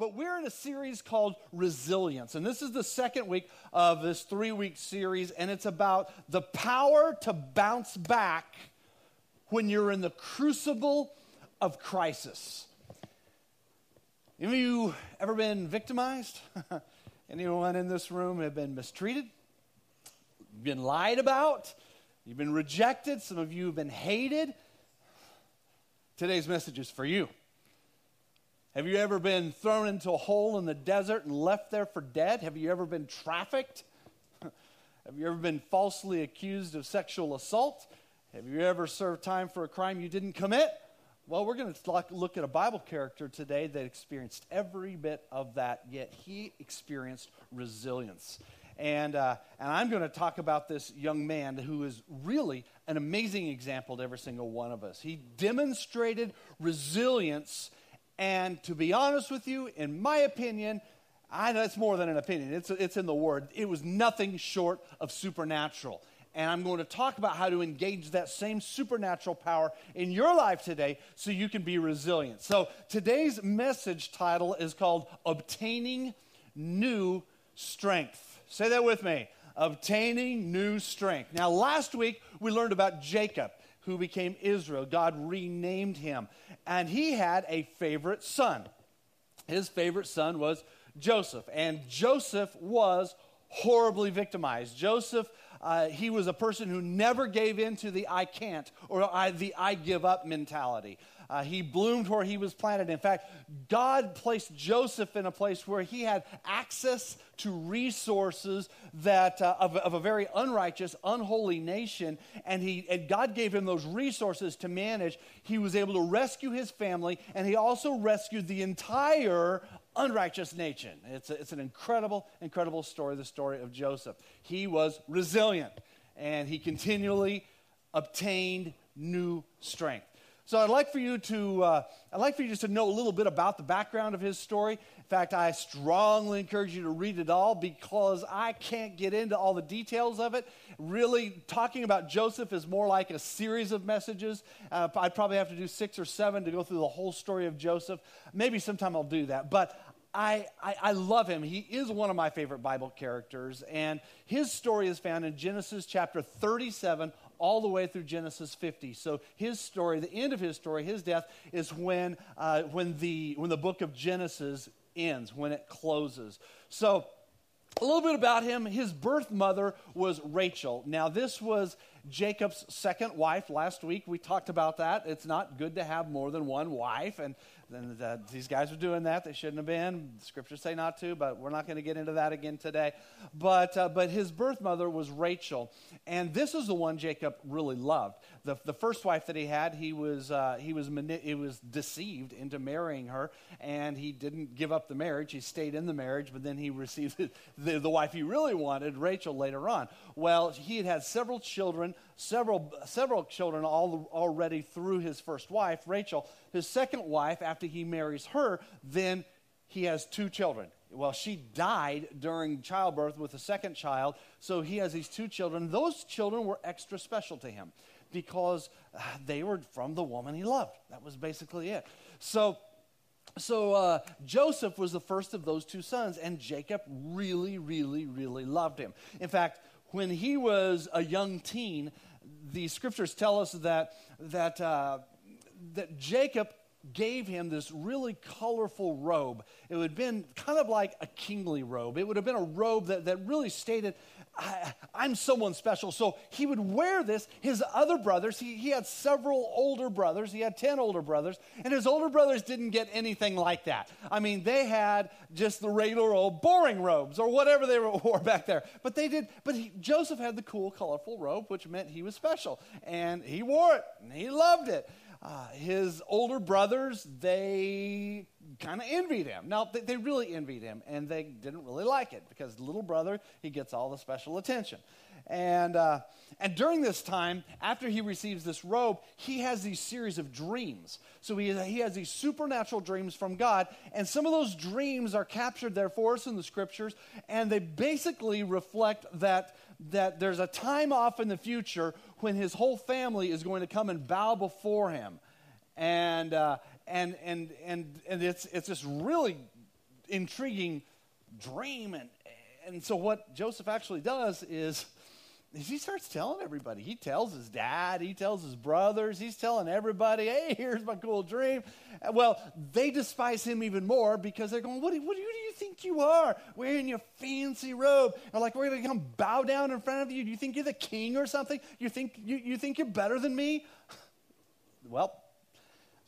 But we're in a series called Resilience, and this is the second week of this three week series, and it's about the power to bounce back when you're in the crucible of crisis. Of you ever been victimized? Anyone in this room have been mistreated? Been lied about? You've been rejected? Some of you have been hated? Today's message is for you. Have you ever been thrown into a hole in the desert and left there for dead? Have you ever been trafficked? Have you ever been falsely accused of sexual assault? Have you ever served time for a crime you didn't commit? Well, we're going to look at a Bible character today that experienced every bit of that, yet he experienced resilience. And, uh, and I'm going to talk about this young man who is really an amazing example to every single one of us. He demonstrated resilience and to be honest with you, in my opinion, I know it's more than an opinion, it's, it's in the word. It was nothing short of supernatural. And I'm going to talk about how to engage that same supernatural power in your life today so you can be resilient. So today's message title is called Obtaining New Strength. Say that with me. Obtaining new strength. Now, last week we learned about Jacob who became Israel. God renamed him. And he had a favorite son. His favorite son was Joseph. And Joseph was horribly victimized. Joseph, uh, he was a person who never gave in to the I can't or I, the I give up mentality. Uh, he bloomed where he was planted. In fact, God placed Joseph in a place where he had access to resources that uh, of, of, a very unrighteous, unholy nation, and he and God gave him those resources to manage. He was able to rescue his family, and he also rescued the entire unrighteous nation. It's, a, it's an incredible, incredible story. The story of Joseph. He was resilient, and he continually obtained new strength. So I'd like for you to, uh, I'd like for you just to know a little bit about the background of his story. In fact, I strongly encourage you to read it all because I can't get into all the details of it. Really, talking about Joseph is more like a series of messages. Uh, I'd probably have to do six or seven to go through the whole story of Joseph. Maybe sometime I'll do that. But I, I, I, love him. He is one of my favorite Bible characters. And his story is found in Genesis chapter 37 all the way through Genesis 50. So his story, the end of his story, his death, is when, uh, when, the, when the book of Genesis ends, when it closes. So a little bit about him. His birth mother was Rachel. Now, this was Jacob's second wife. Last week we talked about that. It's not good to have more than one wife, and and these guys are doing that. They shouldn't have been. The scriptures say not to, but we're not going to get into that again today. But, uh, but his birth mother was Rachel. And this is the one Jacob really loved. The, the first wife that he had, he was, uh, he, was mani- he was deceived into marrying her. And he didn't give up the marriage. He stayed in the marriage, but then he received the, the wife he really wanted, Rachel, later on. Well, he had had several children, several, several children all, already through his first wife, Rachel. His second wife, after he marries her, then he has two children. Well, she died during childbirth with a second child, so he has these two children. Those children were extra special to him because uh, they were from the woman he loved. That was basically it. So, so uh, Joseph was the first of those two sons, and Jacob really, really, really loved him. In fact, when he was a young teen, the scriptures tell us that that uh, that Jacob gave him this really colorful robe. It would have been kind of like a kingly robe. It would have been a robe that, that really stated, I, am someone special. So he would wear this. His other brothers, he, he had several older brothers. He had 10 older brothers. And his older brothers didn't get anything like that. I mean, they had just the regular old boring robes or whatever they wore back there. But they did, but he, Joseph had the cool, colorful robe, which meant he was special. And he wore it and he loved it. Uh, his older brothers, they kind of envied him. Now, they, they really envied him, and they didn't really like it because little brother, he gets all the special attention. And, uh, and during this time, after he receives this robe, he has these series of dreams. So he, he has these supernatural dreams from God, and some of those dreams are captured there for us in the scriptures, and they basically reflect that, that there's a time off in the future when his whole family is going to come and bow before him. And, uh, and, and, and, and it's, it's this really intriguing dream. And, and so, what Joseph actually does is he starts telling everybody. He tells his dad, he tells his brothers, he's telling everybody, hey, here's my cool dream. Uh, well, they despise him even more because they're going, what do, what do, you think you are? Wearing your fancy robe. And like, we're going to come bow down in front of you. Do you think you're the king or something? You think, you, you think you're better than me? Well,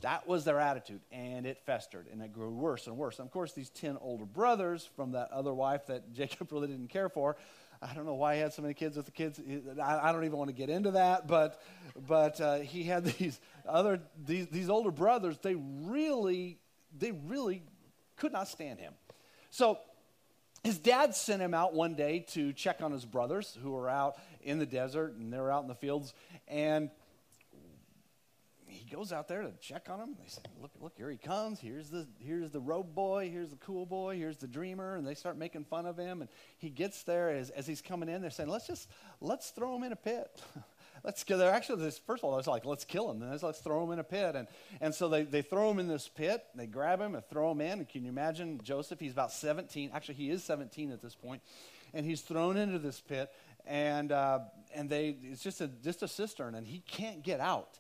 that was their attitude, and it festered, and it grew worse and worse. And of course, these 10 older brothers from that other wife that Jacob really didn't care for, I don't know why he had so many kids with the kids. I, don't even want to get into that, but, but uh, he had these other, these, these older brothers, they really, they really could not stand him. So his dad sent him out one day to check on his brothers who were out in the desert and they were out in the fields. And goes out there to check on them. They say, "Look, look, here he comes. Here's the here's the robe boy. Here's the cool boy. Here's the dreamer." And they start making fun of him. And he gets there as, as he's coming in. They're saying, "Let's just let's throw him in a pit." let's kill. They're actually this. First of all, it's like let's kill him. Then let's throw him in a pit. And and so they they throw him in this pit. They grab him and throw him in. And can you imagine Joseph? He's about 17. Actually, he is 17 at this point, and he's thrown into this pit. And uh, and they it's just a just a cistern, and he can't get out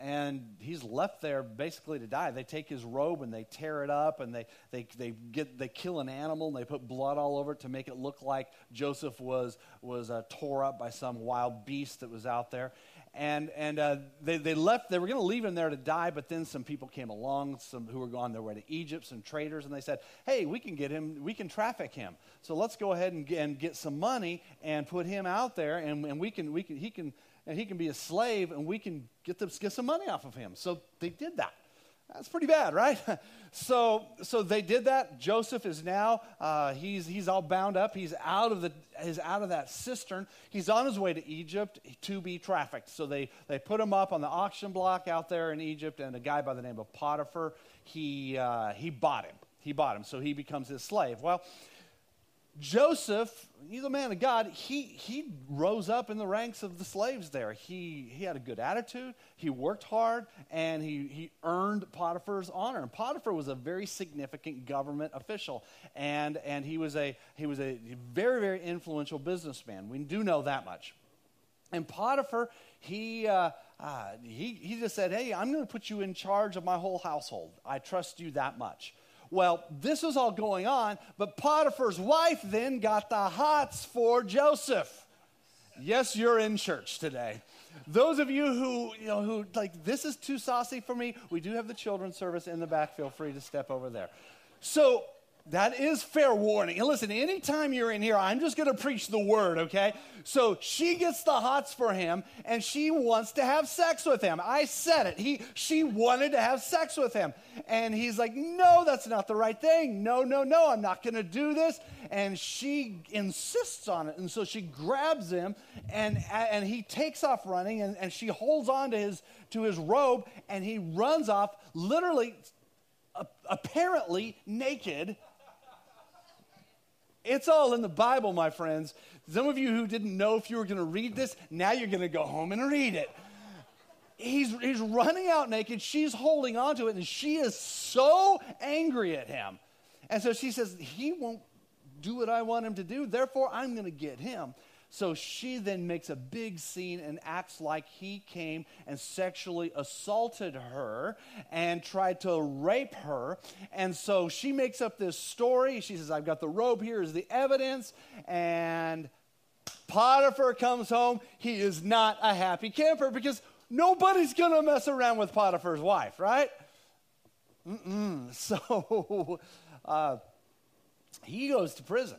and he's left there basically to die. They take his robe and they tear it up and they, they, they, get, they kill an animal and they put blood all over it to make it look like Joseph was, was uh, tore up by some wild beast that was out there. And, and uh, they, they left, they were going to leave him there to die, but then some people came along, some who were on their way to Egypt, some traders, and they said, hey, we can get him, we can traffic him. So let's go ahead and get, and get some money and put him out there, and, and we can, we can, he can and he can be a slave and we can get, them, get some money off of him. So they did that. That's pretty bad, right? so, so they did that. Joseph is now uh, he's he's all bound up. He's out of the he's out of that cistern. He's on his way to Egypt to be trafficked. So they they put him up on the auction block out there in Egypt, and a guy by the name of Potiphar he uh, he bought him. He bought him, so he becomes his slave. Well, Joseph, he's a man of God, he, he rose up in the ranks of the slaves there. He, he had a good attitude, he worked hard, and he, he earned Potiphar's honor. And Potiphar was a very significant government official, and, and he, was a, he was a very, very influential businessman. We do know that much. And Potiphar, he, uh, uh, he, he just said, Hey, I'm going to put you in charge of my whole household. I trust you that much. Well, this was all going on, but Potiphar's wife then got the hots for Joseph. Yes, you're in church today. Those of you who, you know, who like, this is too saucy for me, we do have the children's service in the back. Feel free to step over there. So that is fair warning. And listen, anytime you're in here, I'm just going to preach the word, okay? So she gets the hots for him and she wants to have sex with him. I said it. He she wanted to have sex with him. And he's like, "No, that's not the right thing. No, no, no, I'm not going to do this." And she insists on it. And so she grabs him and and he takes off running and, and she holds on to his to his robe and he runs off literally apparently naked it's all in the Bible, my friends. Some of you who didn't know if you were going to read this, now you're going to go home and read it. He's, he's running out naked. She's holding on to it, and she is so angry at him. And so she says, He won't do what I want him to do, therefore, I'm going to get him. So she then makes a big scene and acts like he came and sexually assaulted her and tried to rape her. And so she makes up this story. She says, I've got the robe here is the evidence. And Potiphar comes home. He is not a happy camper because nobody's going to mess around with Potiphar's wife, right? Mm-mm. So uh, he goes to prison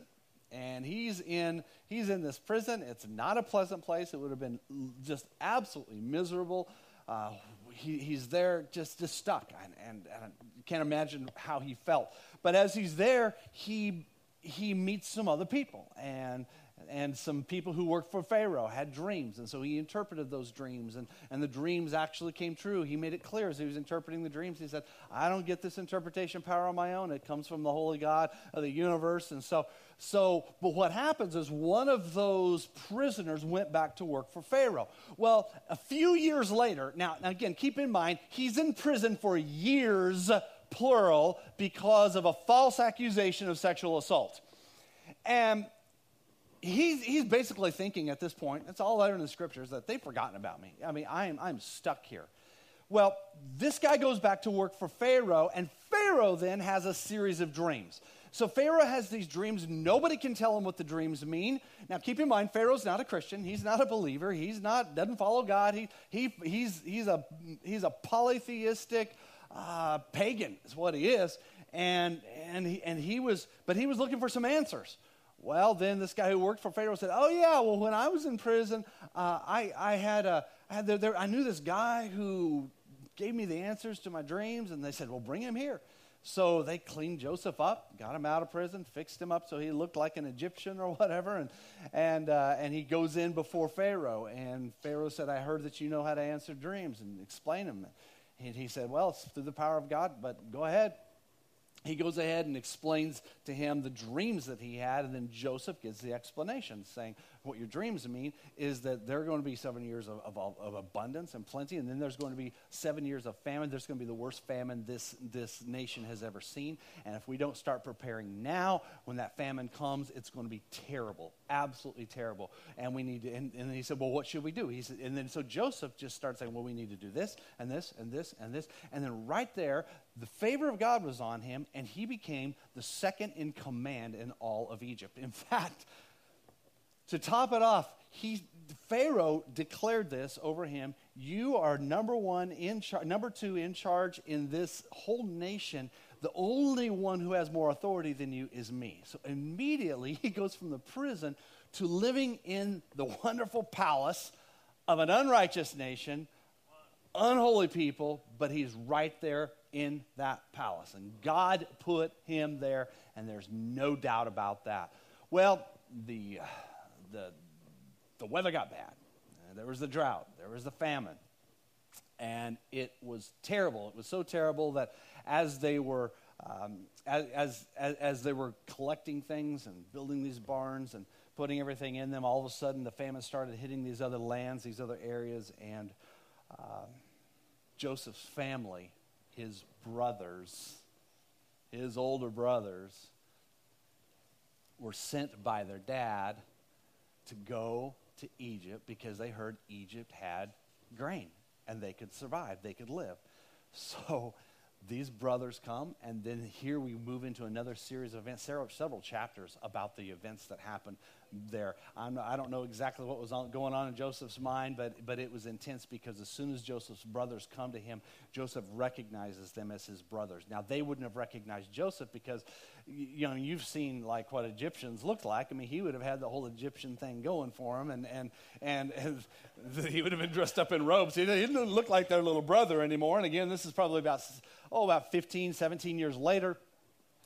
and he's in he's in this prison it's not a pleasant place it would have been just absolutely miserable uh, he, he's there just, just stuck. And, and, and I can't imagine how he felt. But as he's there, he, he meets some other people. And, and some people who worked for Pharaoh had dreams. And so he interpreted those dreams. And, and the dreams actually came true. He made it clear as he was interpreting the dreams. He said, I don't get this interpretation power on my own. It comes from the holy God of the universe. And so, so but what happens is one of those prisoners went back to work for Pharaoh. Well, a few years later, now, now again, keep in mind, he's in prison for years, plural, because of a false accusation of sexual assault. And he's, he's basically thinking at this point, it's all there in the scriptures, that they've forgotten about me. I mean, I am, I'm stuck here. Well, this guy goes back to work for Pharaoh, and Pharaoh then has a series of dreams. So Pharaoh has these dreams. Nobody can tell him what the dreams mean. Now, keep in mind, Pharaoh's not a Christian. He's not a believer. He's not doesn't follow God. He, he, he's, he's, a, he's a polytheistic uh, pagan, is what he is. And, and, he, and he was, but he was looking for some answers. Well, then this guy who worked for Pharaoh said, "Oh yeah, well when I was in prison, uh, I I had a I had I knew this guy who gave me the answers to my dreams." And they said, "Well, bring him here." So they cleaned Joseph up, got him out of prison, fixed him up so he looked like an Egyptian or whatever, and and uh, and he goes in before Pharaoh. And Pharaoh said, "I heard that you know how to answer dreams and explain them." And he said, "Well, it's through the power of God, but go ahead." He goes ahead and explains to him the dreams that he had, and then Joseph gives the explanation, saying, What your dreams mean is that there are going to be seven years of, of, of, abundance and plenty, and then there's going to be seven years of famine. There's going to be the worst famine this, this nation has ever seen. And if we don't start preparing now, when that famine comes, it's going to be terrible, absolutely terrible. And we need to, and, and he said, Well, what should we do? He said, and then so Joseph just starts saying, Well, we need to do this, and this, and this, and this. And then right there, the favor of God was on him, and he became the second in command in all of Egypt. In fact, to top it off, he, Pharaoh declared this over him You are number one in charge, number two in charge in this whole nation. The only one who has more authority than you is me. So immediately he goes from the prison to living in the wonderful palace of an unrighteous nation, unholy people, but he's right there in that palace. And God put him there, and there's no doubt about that. Well, the, the, the weather got bad. There was the drought, there was the famine. And it was terrible. It was so terrible that as they were um, as, as, as they were collecting things and building these barns and putting everything in them, all of a sudden the famine started hitting these other lands, these other areas, and uh, Joseph's family his brothers, his older brothers, were sent by their dad to go to Egypt because they heard Egypt had grain and they could survive, they could live. So these brothers come, and then here we move into another series of events, several, chapters about the events that happened there. I'm, I do not know exactly what was on, going on in Joseph's mind, but, but it was intense because as soon as Joseph's brothers come to him, Joseph recognizes them as his brothers. Now, they wouldn't have recognized Joseph because, you know, you've seen like what Egyptians looked like. I mean, he would have had the whole Egyptian thing going for him, and, and, and, and he would have been dressed up in robes. He didn't look like their little brother anymore. And again, this is probably about, oh, about 15, 17 years later.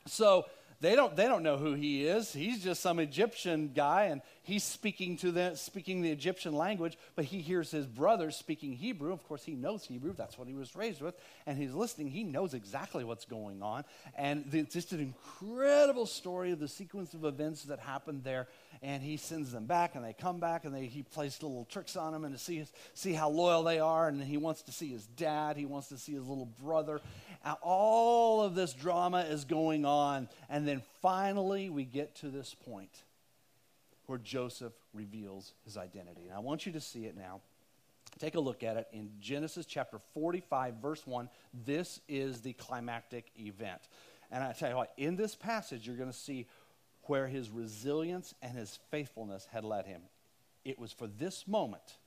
So, they don't, they don't know who he is. He's just some Egyptian guy, and he's speaking to them, speaking the Egyptian language, but he hears his brothers speaking Hebrew. Of course, he knows Hebrew. That's what he was raised with. And he's listening. He knows exactly what's going on. And it's just an incredible story of the sequence of events that happened there. And he sends them back, and they come back, and they, he plays little tricks on them and to see, see how loyal they are. And he wants to see his dad. He wants to see his little brother. All of this drama is going on. And then finally, we get to this point where Joseph reveals his identity. And I want you to see it now. Take a look at it in Genesis chapter 45, verse 1. This is the climactic event. And I tell you what, in this passage, you're going to see where his resilience and his faithfulness had led him. It was for this moment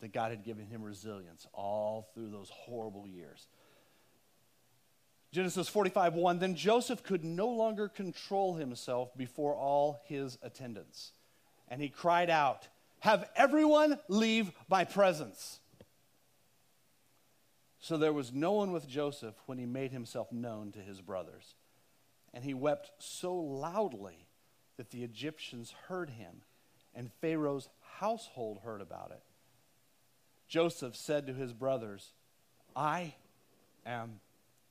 that God had given him resilience all through those horrible years. Genesis 45 1 Then Joseph could no longer control himself before all his attendants. And he cried out, Have everyone leave my presence. So there was no one with Joseph when he made himself known to his brothers. And he wept so loudly that the Egyptians heard him, and Pharaoh's household heard about it. Joseph said to his brothers, I am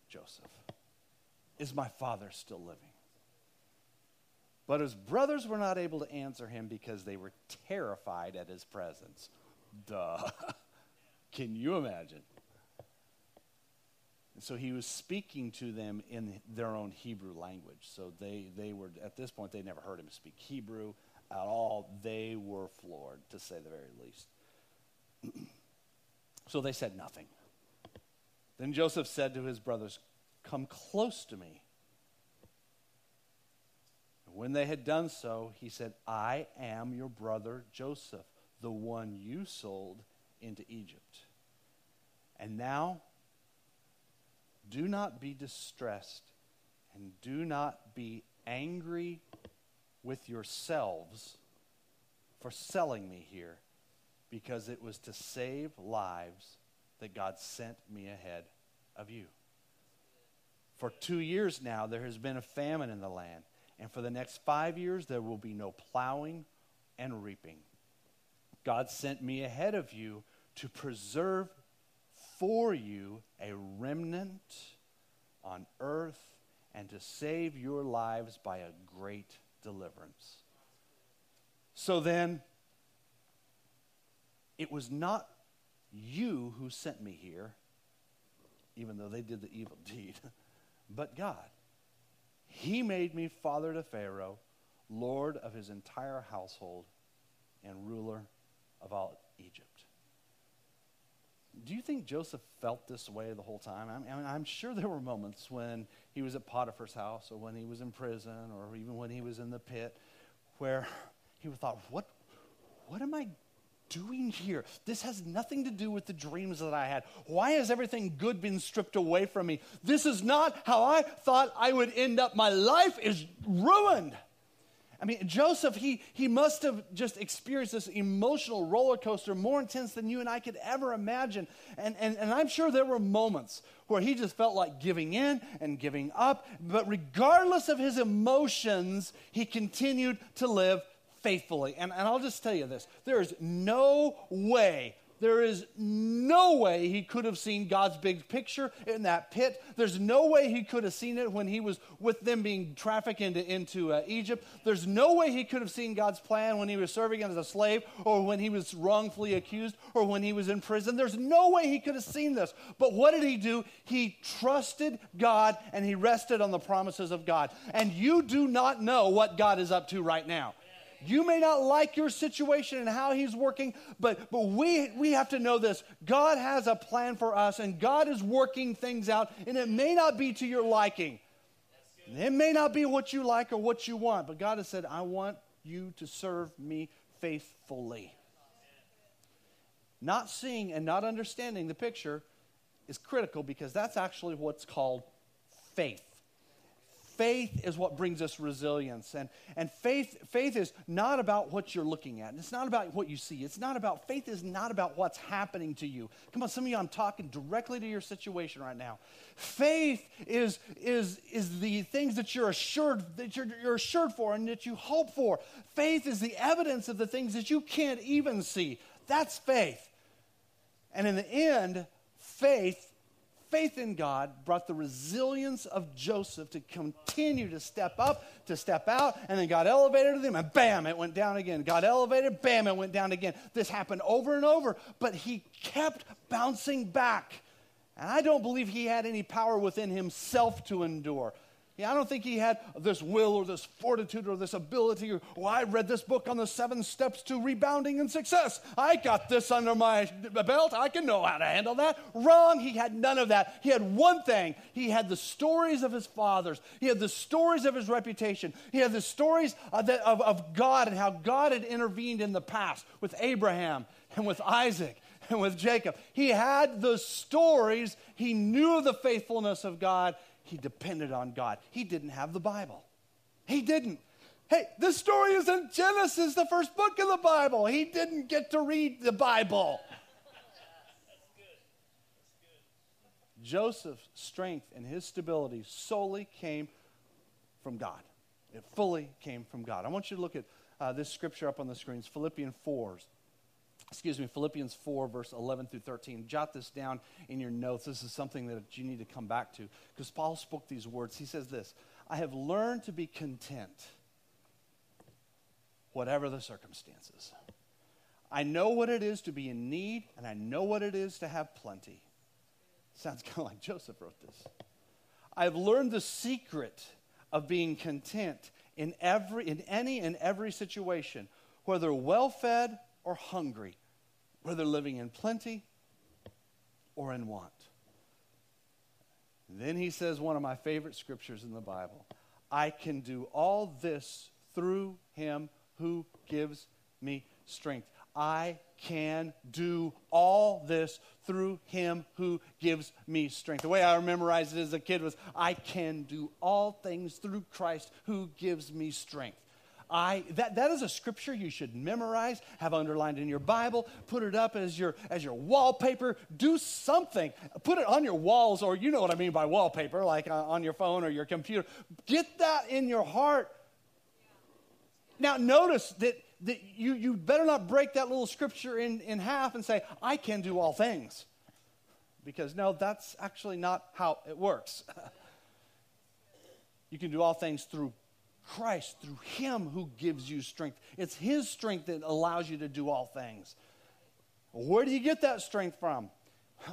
Joseph. Is my father still living? But his brothers were not able to answer him because they were terrified at his presence. Duh. Can you imagine? And so he was speaking to them in their own Hebrew language. So they, they were, at this point, they never heard him speak Hebrew at all. They were floored, to say the very least. so they said nothing. Then Joseph said to his brothers, Come close to me. And when they had done so, he said, I am your brother Joseph, the one you sold into Egypt. And now, do not be distressed and do not be angry with yourselves for selling me here, because it was to save lives that God sent me ahead of you. For two years now, there has been a famine in the land, and for the next five years, there will be no plowing and reaping. God sent me ahead of you to preserve for you a remnant on earth and to save your lives by a great deliverance. So then, it was not you who sent me here, even though they did the evil deed, but God. He made me father to Pharaoh, lord of his entire household, and ruler of all Egypt. Do you think Joseph felt this way the whole time? I mean, I'm sure there were moments when he was at Potiphar's house or when he was in prison or even when he was in the pit where he thought, what, what am I doing here? This has nothing to do with the dreams that I had. Why has everything good been stripped away from me? This is not how I thought I would end up. My life is ruined. I mean, Joseph, he, he must have just experienced this emotional roller coaster more intense than you and I could ever imagine. And, and, and I'm sure there were moments where he just felt like giving in and giving up. But regardless of his emotions, he continued to live faithfully. And, and I'll just tell you this there is no way there is no way he could have seen God's big picture in that pit. There's no way he could have seen it when he was with them being trafficked into, into uh, Egypt. There's no way he could have seen God's plan when he was serving as a slave or when he was wrongfully accused or when he was in prison. There's no way he could have seen this. But what did he do? He trusted God and he rested on the promises of God. And you do not know what God is up to right now. You may not like your situation and how he's working, but, but we, we have to know this. God has a plan for us, and God is working things out, and it may not be to your liking. It may not be what you like or what you want, but God has said, I want you to serve me faithfully. Not seeing and not understanding the picture is critical because that's actually what's called faith faith is what brings us resilience. And, and faith, faith is not about what you're looking at. It's not about what you see. It's not about, faith is not about what's happening to you. Come on, some of you, I'm talking directly to your situation right now. Faith is, is, is the things that you're assured, that you're, you're assured for and that you hope for. Faith is the evidence of the things that you can't even see. That's faith. And in the end, faith faith in God brought the resilience of Joseph to continue to step up, to step out, and then God elevated to him, and bam, it went down again. God elevated, bam, it went down again. This happened over and over, but he kept bouncing back. And I don't believe he had any power within himself to endure. Yeah, I don't think he had this will or this fortitude or this ability. Or, well, I read this book on the seven steps to rebounding and success. I got this under my belt. I can know how to handle that. Wrong. He had none of that. He had one thing. He had the stories of his fathers. He had the stories of his reputation. He had the stories of, the, of, of God and how God had intervened in the past with Abraham and with Isaac and with Jacob. He had the stories. He knew the faithfulness of God he depended on God. He didn't have the Bible. He didn't. Hey, this story is in Genesis, the first book of the Bible. He didn't get to read the Bible. Joseph's strength and his stability solely came from God. It fully came from God. I want you to look at uh, this scripture up on the screens Philippians 4. Excuse me, Philippians 4, verse 11 through 13. Jot this down in your notes. This is something that you need to come back to because Paul spoke these words. He says this I have learned to be content, whatever the circumstances. I know what it is to be in need, and I know what it is to have plenty. Sounds kind of like Joseph wrote this. I've learned the secret of being content in, every, in any and every situation, whether well fed or hungry, whether living in plenty or in want. Then he says one of my favorite scriptures in the Bible I can do all this through him who gives me strength. I can do all this through him who gives me strength. The way I memorized it as a kid was I can do all things through Christ who gives me strength. I, that, that is a scripture you should memorize, have underlined in your Bible, put it up as your, as your wallpaper, do something. Put it on your walls, or you know what I mean by wallpaper, like uh, on your phone or your computer. Get that in your heart. Now, notice that that you, you better not break that little scripture in, in half and say, I can do all things. Because no, that's actually not how it works. you can do all things through Christ, through Him who gives you strength. It's His strength that allows you to do all things. Where do you get that strength from?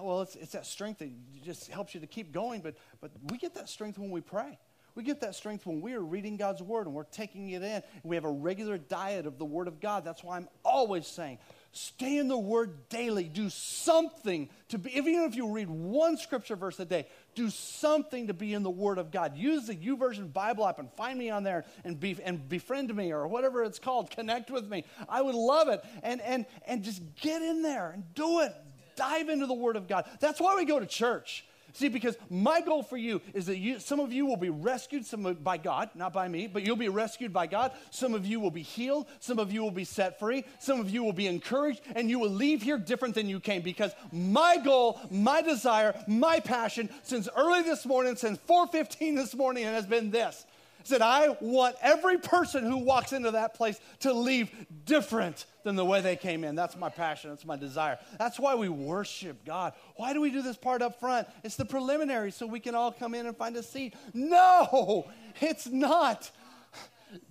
Well, it's, it's that strength that just helps you to keep going, but, but we get that strength when we pray. We get that strength when we are reading God's Word and we're taking it in. We have a regular diet of the Word of God. That's why I'm always saying, stay in the Word daily. Do something to be, even if you read one scripture verse a day, do something to be in the Word of God. Use the YouVersion Bible app and find me on there and, be, and befriend me or whatever it's called. Connect with me. I would love it. And, and, and just get in there and do it. Dive into the Word of God. That's why we go to church. See, because my goal for you is that you, some of you will be rescued some by God, not by me, but you'll be rescued by God. Some of you will be healed. Some of you will be set free. Some of you will be encouraged, and you will leave here different than you came. Because my goal, my desire, my passion since early this morning, since 4:15 this morning, has been this: said, I want every person who walks into that place to leave different than the way they came in. That's my passion. That's my desire. That's why we worship God. Why do we do this part up front? It's the preliminary so we can all come in and find a seat. No, it's not.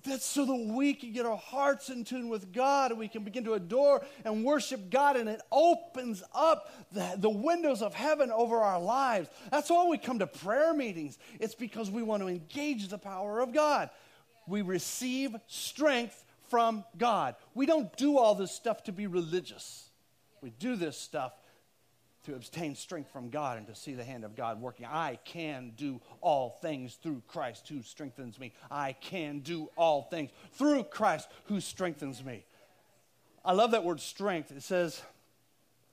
That's so that we can get our hearts in tune with God and we can begin to adore and worship God, and it opens up the, the windows of heaven over our lives. That's why we come to prayer meetings. It's because we want to engage the power of God. We receive strength from God. We don't do all this stuff to be religious, we do this stuff to obtain strength from God and to see the hand of God working. I can do all things through Christ who strengthens me. I can do all things through Christ who strengthens me. I love that word strength. It says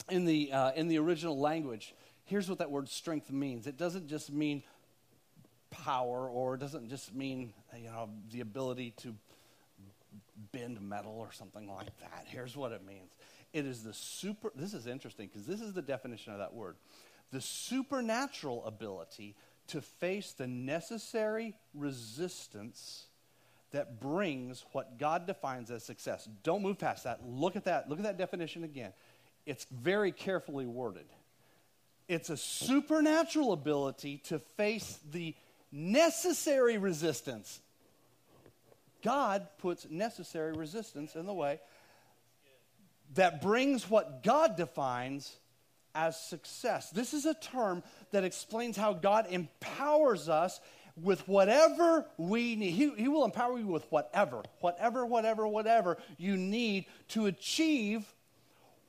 in the, uh, in the original language, here's what that word strength means it doesn't just mean power or it doesn't just mean you know the ability to bend metal or something like that here's what it means it is the super, this is interesting because this is the definition of that word the supernatural ability to face the necessary resistance that brings what God defines as success. Don't move past that. Look at that. Look at that definition again. It's very carefully worded. It's a supernatural ability to face the necessary resistance. God puts necessary resistance in the way that brings what God defines as success. This is a term that explains how God empowers us with whatever we need. He, he will empower you with whatever, whatever, whatever, whatever you need to achieve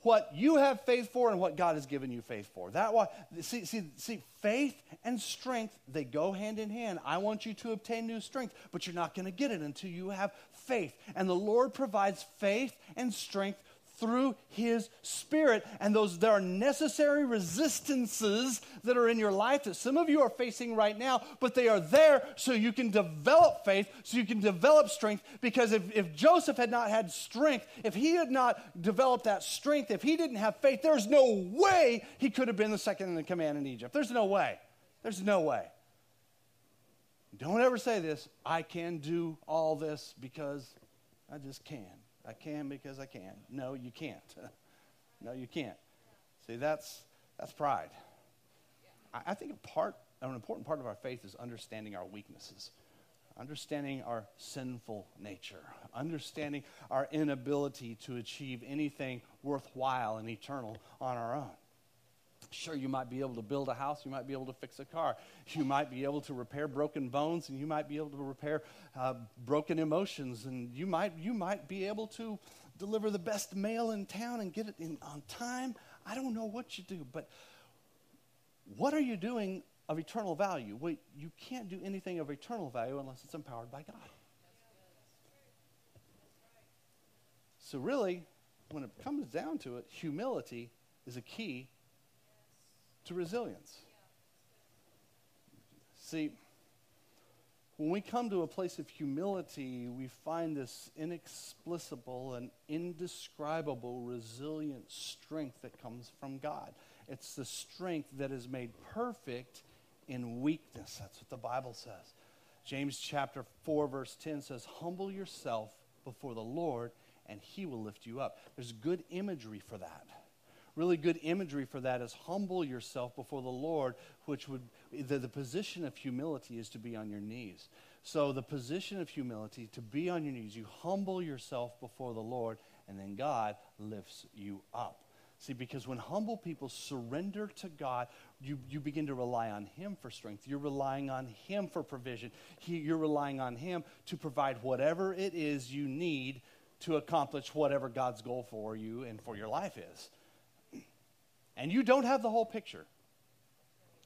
what you have faith for and what God has given you faith for. That why see, see, see, faith and strength, they go hand in hand. I want you to obtain new strength, but you're not going to get it until you have faith. And the Lord provides faith and strength through His Spirit. And those there are necessary resistances that are in your life that some of you are facing right now, but they are there so you can develop faith, so you can develop strength. Because if, if Joseph had not had strength, if he had not developed that strength, if he didn't have faith, there's no way he could have been the second in command in Egypt. There's no way. There's no way. Don't ever say this, I can do all this because I just can. I can because I can. No, you can't. no, you can't. See, that's, that's pride. I, I think a part, an important part of our faith is understanding our weaknesses, understanding our sinful nature, understanding our inability to achieve anything worthwhile and eternal on our own. Sure, you might be able to build a house, you might be able to fix a car, you might be able to repair broken bones, and you might be able to repair uh, broken emotions, and you might, you might be able to deliver the best mail in town and get it in, on time. I don't know what you do, but what are you doing of eternal value? Well, you can't do anything of eternal value unless it's empowered by God. So, really, when it comes down to it, humility is a key to resilience. See, when we come to a place of humility, we find this inexplicable and indescribable resilient strength that comes from God. It's the strength that is made perfect in weakness. That's what the Bible says. James chapter 4, verse 10 says, Humble yourself before the Lord, and he will lift you up. There's good imagery for that really good imagery for that is humble yourself before the Lord, which would, the, the position of humility is to be on your knees. So, the position of humility, to be on your knees, you humble yourself before the Lord, and then God lifts you up. See, because when humble people surrender to God, you, you begin to rely on Him for strength. You're relying on Him for provision. He, you're relying on Him to provide whatever it is you need to accomplish whatever God's goal for you and for your life is and you don't have the whole picture.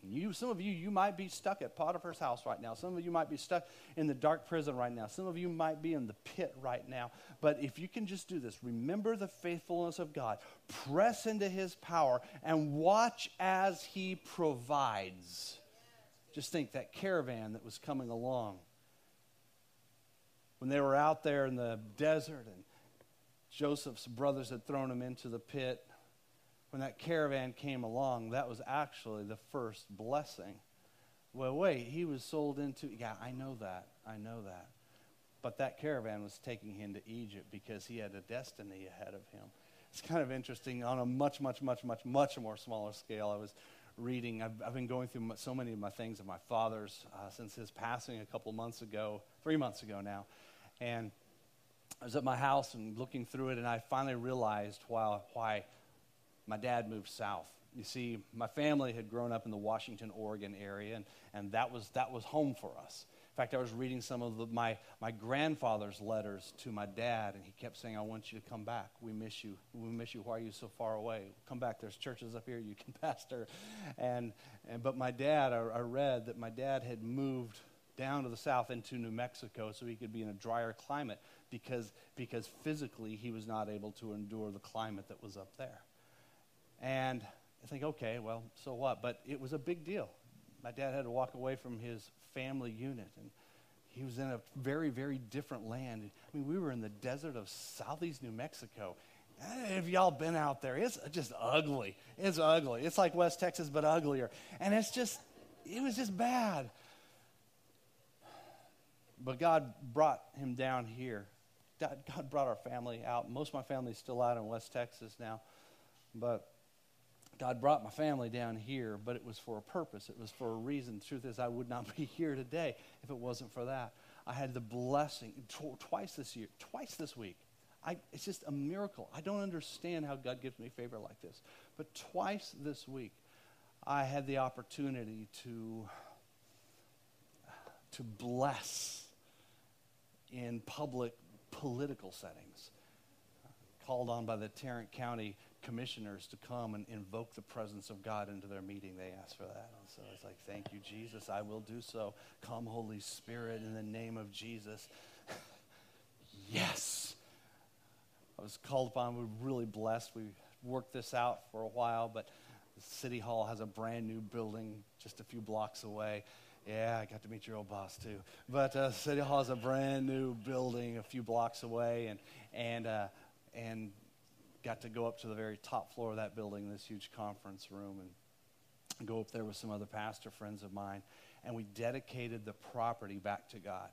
You, some of you, you might be stuck at Potiphar's house right now. Some of you might be stuck in the dark prison right now. Some of you might be in the pit right now. But if you can just do this, remember the faithfulness of God, press into his power, and watch as he provides. Just think that caravan that was coming along. When they were out there in the desert and Joseph's brothers had thrown him into the pit, when that caravan came along, that was actually the first blessing. Well, wait, he was sold into, yeah, I know that. I know that. But that caravan was taking him to Egypt because he had a destiny ahead of him. It's kind of interesting on a much, much, much, much, much more smaller scale. I was reading, I've, I've been going through so many of my things of my father's uh, since his passing a couple months ago, three months ago now. And I was at my house and looking through it, and I finally realized why, why my dad moved south. You see, my family had grown up in the Washington, Oregon area, and, and that, was, that was home for us. In fact, I was reading some of the, my, my grandfather's letters to my dad, and he kept saying, I want you to come back. We miss you. We miss you. Why are you so far away? Come back. There's churches up here you can pastor. And, and, but my dad, I, I read that my dad had moved down to the south into New Mexico so he could be in a drier climate because, because physically he was not able to endure the climate that was up there. And I think, okay, well, so what? But it was a big deal. My dad had to walk away from his family unit, and he was in a very, very different land. I mean, we were in the desert of southeast New Mexico. Eh, have y'all been out there? It's just ugly. It's ugly. It's like West Texas, but uglier. And it's just, it was just bad. But God brought him down here. God brought our family out. Most of my family's still out in West Texas now. But God brought my family down here, but it was for a purpose. It was for a reason. The truth is, I would not be here today if it wasn't for that. I had the blessing tw- twice this year, twice this week. I, it's just a miracle. I don't understand how God gives me favor like this. But twice this week, I had the opportunity to, to bless in public political settings. Called on by the Tarrant County commissioners to come and invoke the presence of God into their meeting. They asked for that. And so it's like, thank you, Jesus. I will do so. Come, Holy Spirit, in the name of Jesus. yes. I was called upon. We were really blessed. We worked this out for a while, but City Hall has a brand new building just a few blocks away. Yeah, I got to meet your old boss too. But uh, City Hall is a brand new building a few blocks away, and and uh, and got to go up to the very top floor of that building, this huge conference room, and go up there with some other pastor friends of mine, and we dedicated the property back to God.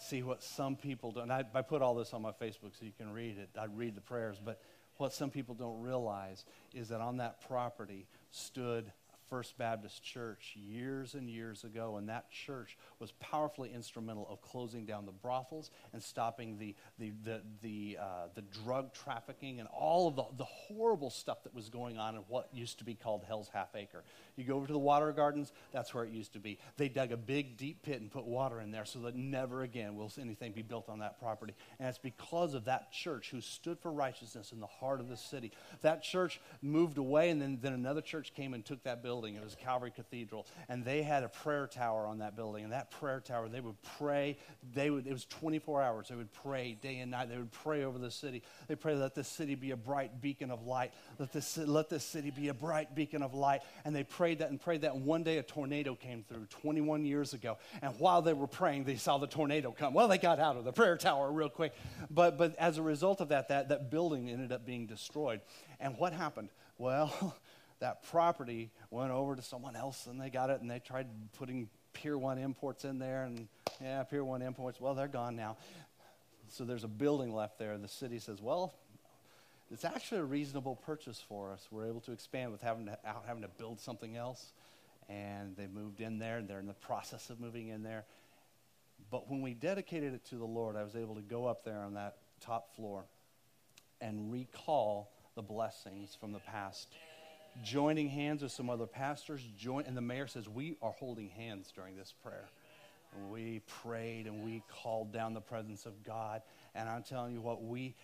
See what some people don't. I, I put all this on my Facebook so you can read it. I read the prayers, but what some people don't realize is that on that property stood First Baptist Church years and years ago, and that church was powerfully instrumental of closing down the brothels and stopping the, the, the, the, uh, the drug trafficking and all of the, the horrible stuff that was going on in what used to be called Hell's Half Acre. You go over to the water gardens, that's where it used to be. They dug a big, deep pit and put water in there so that never again will anything be built on that property. And it's because of that church who stood for righteousness in the heart of the city. That church moved away, and then, then another church came and took that building building. It was Calvary Cathedral. And they had a prayer tower on that building. And that prayer tower, they would pray. They would, it was 24 hours. They would pray day and night. They would pray over the city. They pray, let this city be a bright beacon of light. Let this, let this city be a bright beacon of light. And they prayed that and prayed that. And one day a tornado came through 21 years ago. And while they were praying, they saw the tornado come. Well, they got out of the prayer tower real quick. But, but as a result of that, that, that building ended up being destroyed. And what happened? Well, that property went over to someone else and they got it and they tried putting Pier 1 imports in there and yeah, Pier 1 imports, well, they're gone now. So there's a building left there. and The city says, well, it's actually a reasonable purchase for us. We're able to expand with having to, having to build something else. And they moved in there and they're in the process of moving in there. But when we dedicated it to the Lord, I was able to go up there on that top floor and recall the blessings from the past joining hands with some other pastors. Join, and the mayor says, We are holding hands during this prayer. And we prayed and we called down the presence of God. And I'm telling you what, we,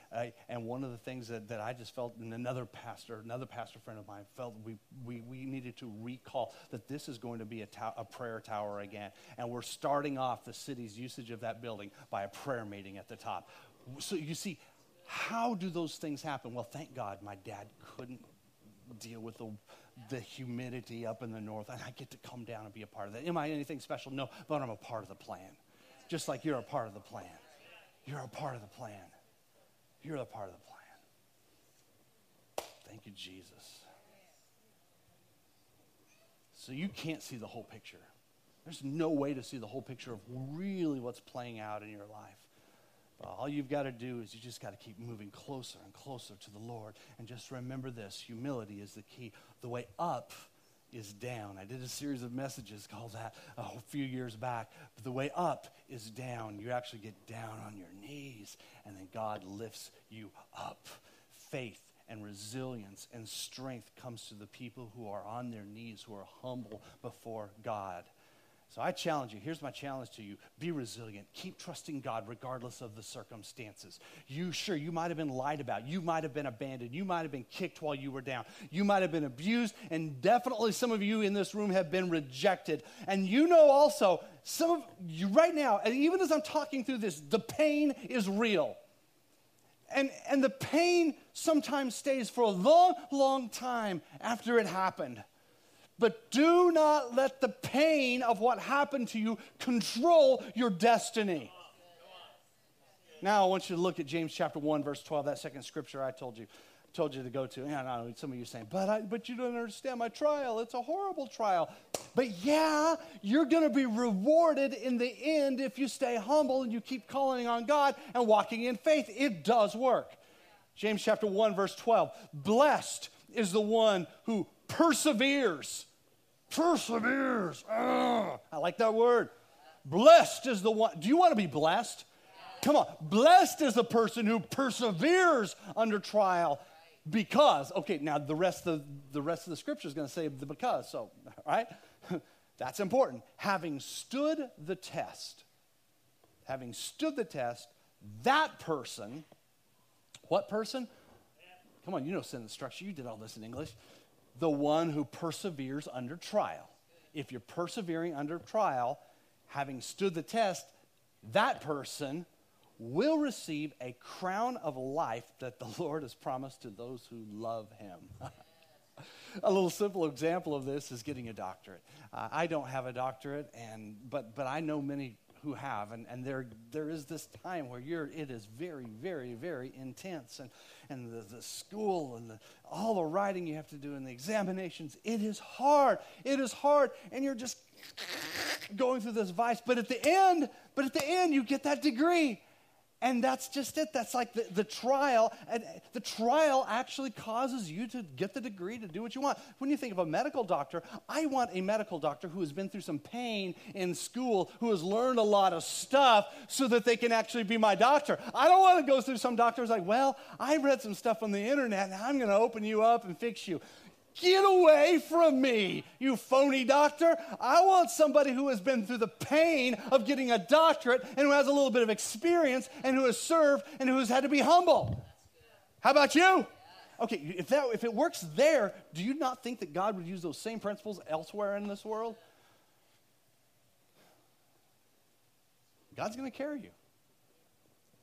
and one of the things that, that I just felt, and another pastor, another pastor friend of mine felt we, we, we needed to recall that this is going to be a, to- a prayer tower again. And we're starting off the city's usage of that building by a prayer meeting at the top. So you see, how do those things happen? Well, thank God my dad couldn't deal with the, the humidity up in the north, and I get to come down and be a part of that. Am I anything special? No, but I'm a part of the plan. Just like you're a part of the plan. You're a part of the plan. You're a part of the plan. Thank you, Jesus. So you can't see the whole picture. There's no way to see the whole picture of really what's playing out in your life. But all you've got to do is you just got to keep moving closer and closer to the Lord. And just remember this humility is the key. The way up is down. I did a series of messages called that a few years back. But the way up is down. You actually get down on your knees, and then God lifts you up. Faith and resilience and strength comes to the people who are on their knees, who are humble before God. So I challenge you. Here's my challenge to you be resilient. Keep trusting God regardless of the circumstances. You, sure, you might have been lied about. You might have been abandoned. You might have been kicked while you were down. You might have been abused. And definitely some of you in this room have been rejected. And you know also, some of you right now, and even as I'm talking through this, the pain is real. And, and the pain sometimes stays for a long, long time after it happened. But do not let the pain of what happened to you control your destiny. Now I want you to look at James chapter 1, verse 12, that second scripture I told you told you to go to. Yeah, know some of you are saying, but I, but you don't understand my trial. It's a horrible trial. But yeah, you're going to be rewarded in the end if you stay humble and you keep calling on God and walking in faith. It does work. James chapter 1 verse 12. Blessed is the one who perseveres. Perseveres. Ugh, I like that word. Blessed is the one. Do you want to be blessed? Come on. Blessed is the person who perseveres under trial because. Okay, now the rest of the rest of the scripture is going to say the because. So, all right? That's important. Having stood the test, having stood the test, that person, what person? Come on, you know sentence structure. You did all this in English the one who perseveres under trial. If you're persevering under trial, having stood the test, that person will receive a crown of life that the Lord has promised to those who love him. a little simple example of this is getting a doctorate. Uh, I don't have a doctorate, and, but, but I know many who have, and, and there, there is this time where you're, it is very, very, very intense, and, and the, the school and the, all the writing you have to do and the examinations, it is hard. It is hard, and you're just going through this vice. But at the end, but at the end, you get that degree. And that's just it. That's like the, the trial. And the trial actually causes you to get the degree to do what you want. When you think of a medical doctor, I want a medical doctor who has been through some pain in school, who has learned a lot of stuff so that they can actually be my doctor. I don't want to go through some doctor who's like, well, I read some stuff on the internet and I'm going to open you up and fix you. Get away from me, you phony doctor. I want somebody who has been through the pain of getting a doctorate and who has a little bit of experience and who has served and who has had to be humble. How about you? Okay, if, that, if it works there, do you not think that God would use those same principles elsewhere in this world? God's going to carry you.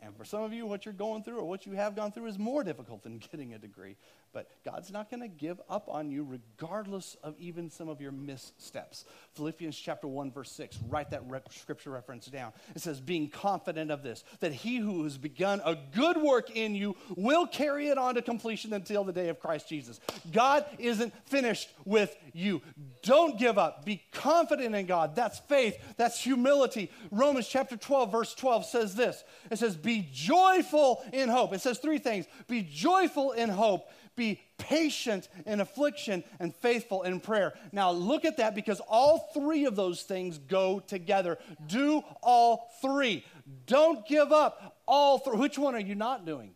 And for some of you, what you're going through or what you have gone through is more difficult than getting a degree. But God's not going to give up on you regardless of even some of your missteps. Philippians chapter 1 verse 6, write that rep- scripture reference down. It says being confident of this that he who has begun a good work in you will carry it on to completion until the day of Christ Jesus. God isn't finished with you. Don't give up. Be confident in God. That's faith. That's humility. Romans chapter 12 verse 12 says this. It says be joyful in hope. It says three things. Be joyful in hope be patient in affliction and faithful in prayer. Now, look at that because all three of those things go together. Do all three. Don't give up. All three. Which one are you not doing?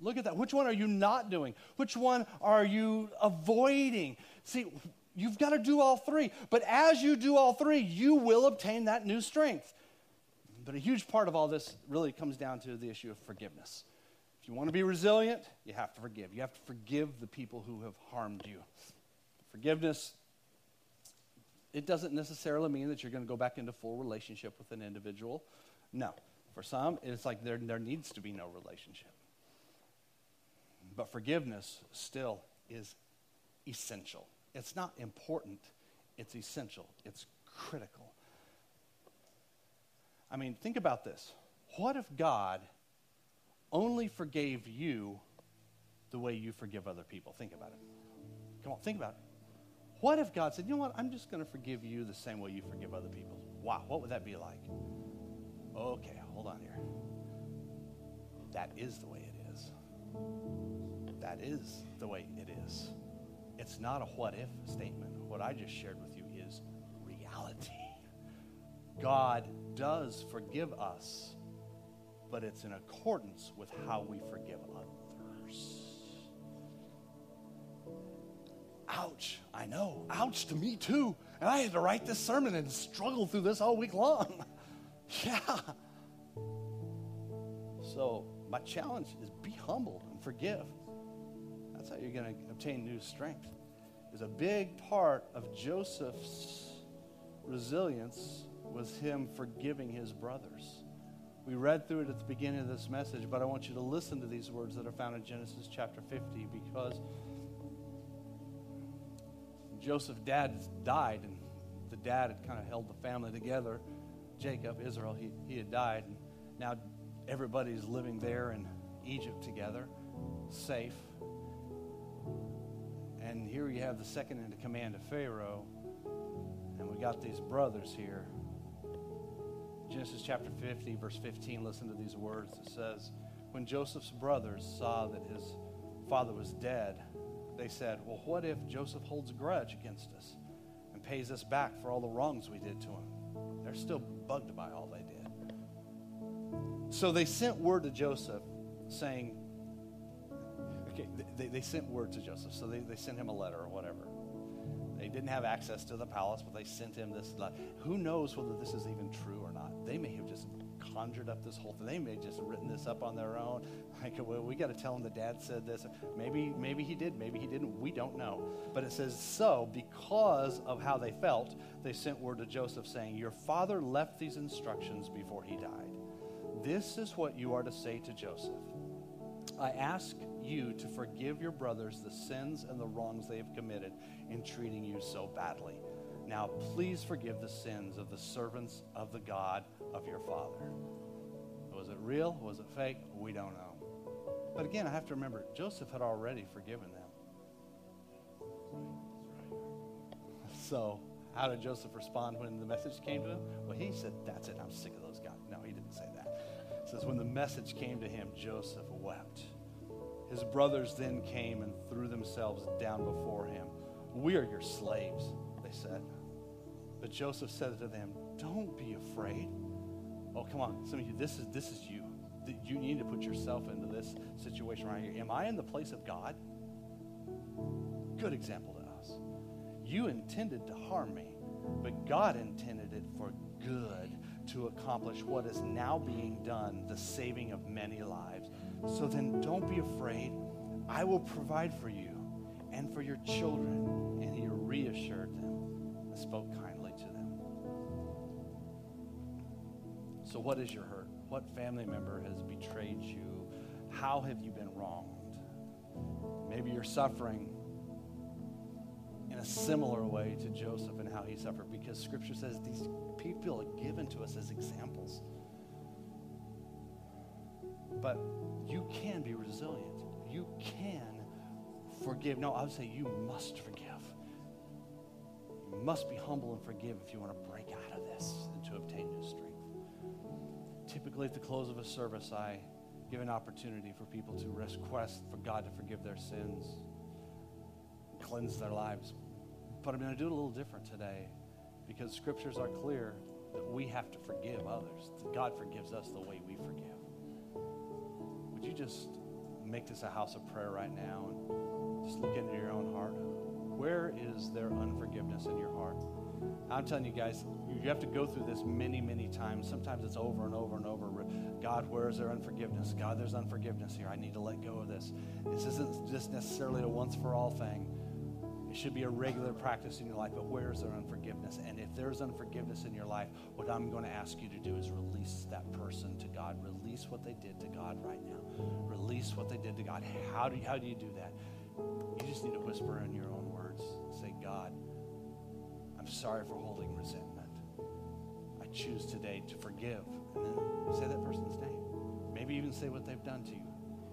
Look at that. Which one are you not doing? Which one are you avoiding? See, you've got to do all three. But as you do all three, you will obtain that new strength. But a huge part of all this really comes down to the issue of forgiveness. If you want to be resilient, you have to forgive. You have to forgive the people who have harmed you. Forgiveness, it doesn't necessarily mean that you're going to go back into full relationship with an individual. No. For some, it's like there, there needs to be no relationship. But forgiveness still is essential. It's not important, it's essential, it's critical. I mean, think about this. What if God only forgave you the way you forgive other people. Think about it. Come on, think about it. What if God said, you know what, I'm just going to forgive you the same way you forgive other people? Wow, what would that be like? Okay, hold on here. That is the way it is. That is the way it is. It's not a what if statement. What I just shared with you is reality. God does forgive us but it's in accordance with how we forgive others. Ouch, I know. Ouch to me too. And I had to write this sermon and struggle through this all week long. yeah. So, my challenge is be humble and forgive. That's how you're going to obtain new strength. Is a big part of Joseph's resilience was him forgiving his brothers. We read through it at the beginning of this message, but I want you to listen to these words that are found in Genesis chapter 50 because Joseph's dad died, and the dad had kind of held the family together. Jacob, Israel, he, he had died, and now everybody's living there in Egypt together, safe. And here you have the second in command of Pharaoh, and we got these brothers here Genesis chapter 50, verse 15, listen to these words. It says, When Joseph's brothers saw that his father was dead, they said, Well, what if Joseph holds a grudge against us and pays us back for all the wrongs we did to him? They're still bugged by all they did. So they sent word to Joseph saying, Okay, they, they sent word to Joseph. So they, they sent him a letter or whatever. They didn't have access to the palace, but they sent him this. Who knows whether this is even true or not? They may have just conjured up this whole thing. They may have just written this up on their own. Like, well, we got to tell them the dad said this. Maybe, maybe he did. Maybe he didn't. We don't know. But it says so because of how they felt. They sent word to Joseph saying, "Your father left these instructions before he died. This is what you are to say to Joseph I ask you to forgive your brothers the sins and the wrongs they have committed in treating you so badly. Now, please forgive the sins of the servants of the God of your father. Was it real? Was it fake? We don't know. But again, I have to remember, Joseph had already forgiven them. So, how did Joseph respond when the message came to him? Well, he said, That's it, I'm sick of those guys. No, he didn't say that. It says, When the message came to him, Joseph wept. His brothers then came and threw themselves down before him. We are your slaves, they said. But Joseph said to them, Don't be afraid. Oh, come on. Some of you, this is this is you. You need to put yourself into this situation right here. Am I in the place of God? Good example to us. You intended to harm me, but God intended it for good to accomplish what is now being done, the saving of many lives. So then don't be afraid. I will provide for you and for your children. And he reassured them and spoke kindly So, what is your hurt? What family member has betrayed you? How have you been wronged? Maybe you're suffering in a similar way to Joseph and how he suffered because scripture says these people are given to us as examples. But you can be resilient. You can forgive. No, I would say you must forgive. You must be humble and forgive if you want to break out of this and to obtain new strength. Typically, at the close of a service, I give an opportunity for people to request for God to forgive their sins, cleanse their lives. But I'm going to do it a little different today because scriptures are clear that we have to forgive others. God forgives us the way we forgive would you just make this a house of prayer right now and just look into your own heart? Where is there unforgiveness in your heart? I'm telling you guys, you have to go through this many, many times. Sometimes it's over and over and over. God, where is there unforgiveness? God, there's unforgiveness here. I need to let go of this. This isn't just necessarily a once for all thing. It should be a regular practice in your life, but where is there unforgiveness? And if there's unforgiveness in your life, what I'm going to ask you to do is release that person to God. Release what they did to God right now. Release what they did to God. How do you, how do you do that? You just need to whisper in your own words. Say, God, I'm sorry for holding resentment. I choose today to forgive. And then say that person's name. Maybe even say what they've done to you.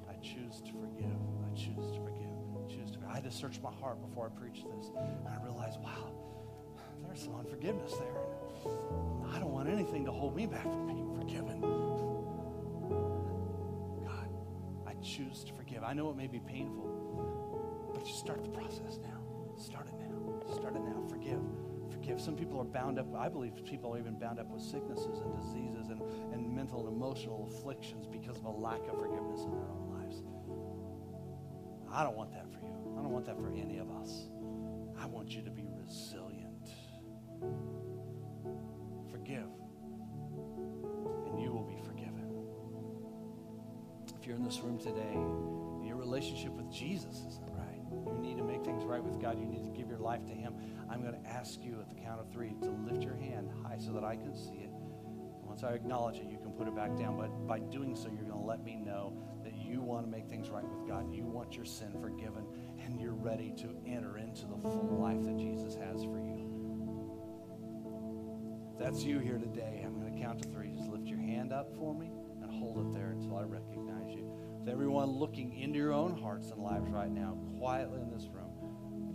I choose to forgive. I choose to forgive. I choose to. I had to search my heart before I preached this. And I realized, wow, there's some unforgiveness there. I don't want anything to hold me back from being forgiven. God, I choose to forgive. I know it may be painful, but you start the process now. Start it now. Start it now. Forgive. Forgive. Some people are bound up, I believe people are even bound up with sicknesses and diseases and, and mental and emotional afflictions because of a lack of forgiveness in their own lives. I don't want that for you. I don't want that for any of us. I want you to be resilient. Forgive, and you will be forgiven. If you're in this room today, your relationship with Jesus isn't right. You need to make things right with God. You need to give your life to Him. I'm going to ask you at the count of three to lift your hand high so that I can see it. Once I acknowledge it, you can put it back down. But by doing so, you're going to let me know that you want to make things right with God. You want your sin forgiven and you're ready to enter into the full life that Jesus has for you. If that's you here today, I'm going to count to three. Just lift your hand up for me and hold it there until I recognize you. With everyone looking into your own hearts and lives right now, quietly in this room,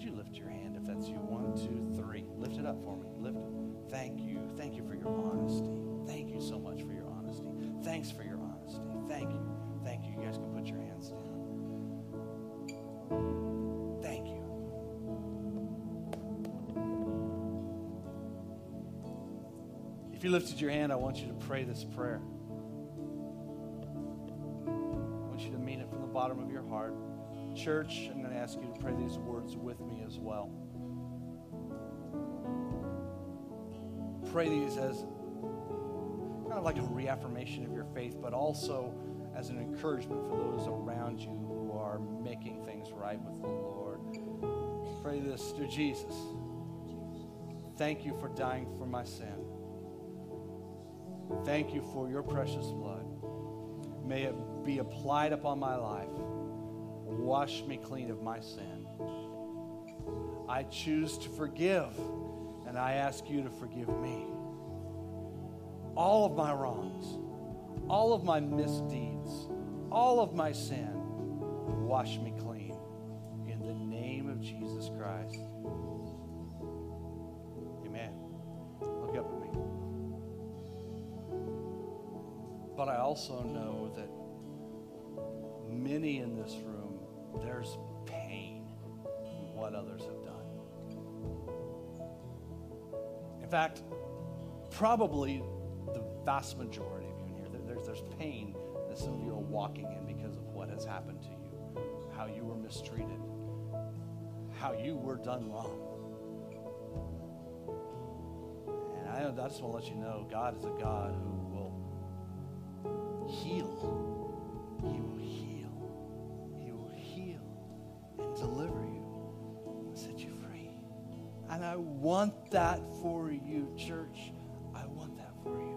you lift your hand if that's you? One, two, three. Lift it up for me. Lift it. Thank you. Thank you for your honesty. Thank you so much for your honesty. Thanks for your honesty. Thank you. Thank you. You guys can put your hands down. Thank you. If you lifted your hand, I want you to pray this prayer. I want you to mean it from the bottom of your heart. Church, I'm going to ask you to pray these words with me as well. Pray these as kind of like a reaffirmation of your faith, but also as an encouragement for those around you who are making things right with the Lord. Pray this, dear Jesus. Thank you for dying for my sin. Thank you for your precious blood. may it be applied upon my life. Wash me clean of my sin. I choose to forgive, and I ask you to forgive me. All of my wrongs, all of my misdeeds, all of my sin, wash me clean. In the name of Jesus Christ. Amen. Look up at me. But I also know that many in this room, there's pain in what others have done. In fact, probably the vast majority of you in here, there's, there's pain that some of you are walking in because of what has happened to you, how you were mistreated, how you were done wrong. And I, I just want to let you know God is a God who will heal. He will deliver you and set you free. And I want that for you, church. I want that for you.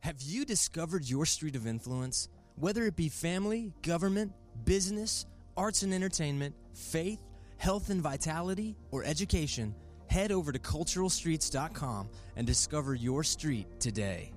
Have you discovered your street of influence? Whether it be family, government, business, arts and entertainment, faith, health and vitality, or education, head over to culturalstreets.com and discover your street today.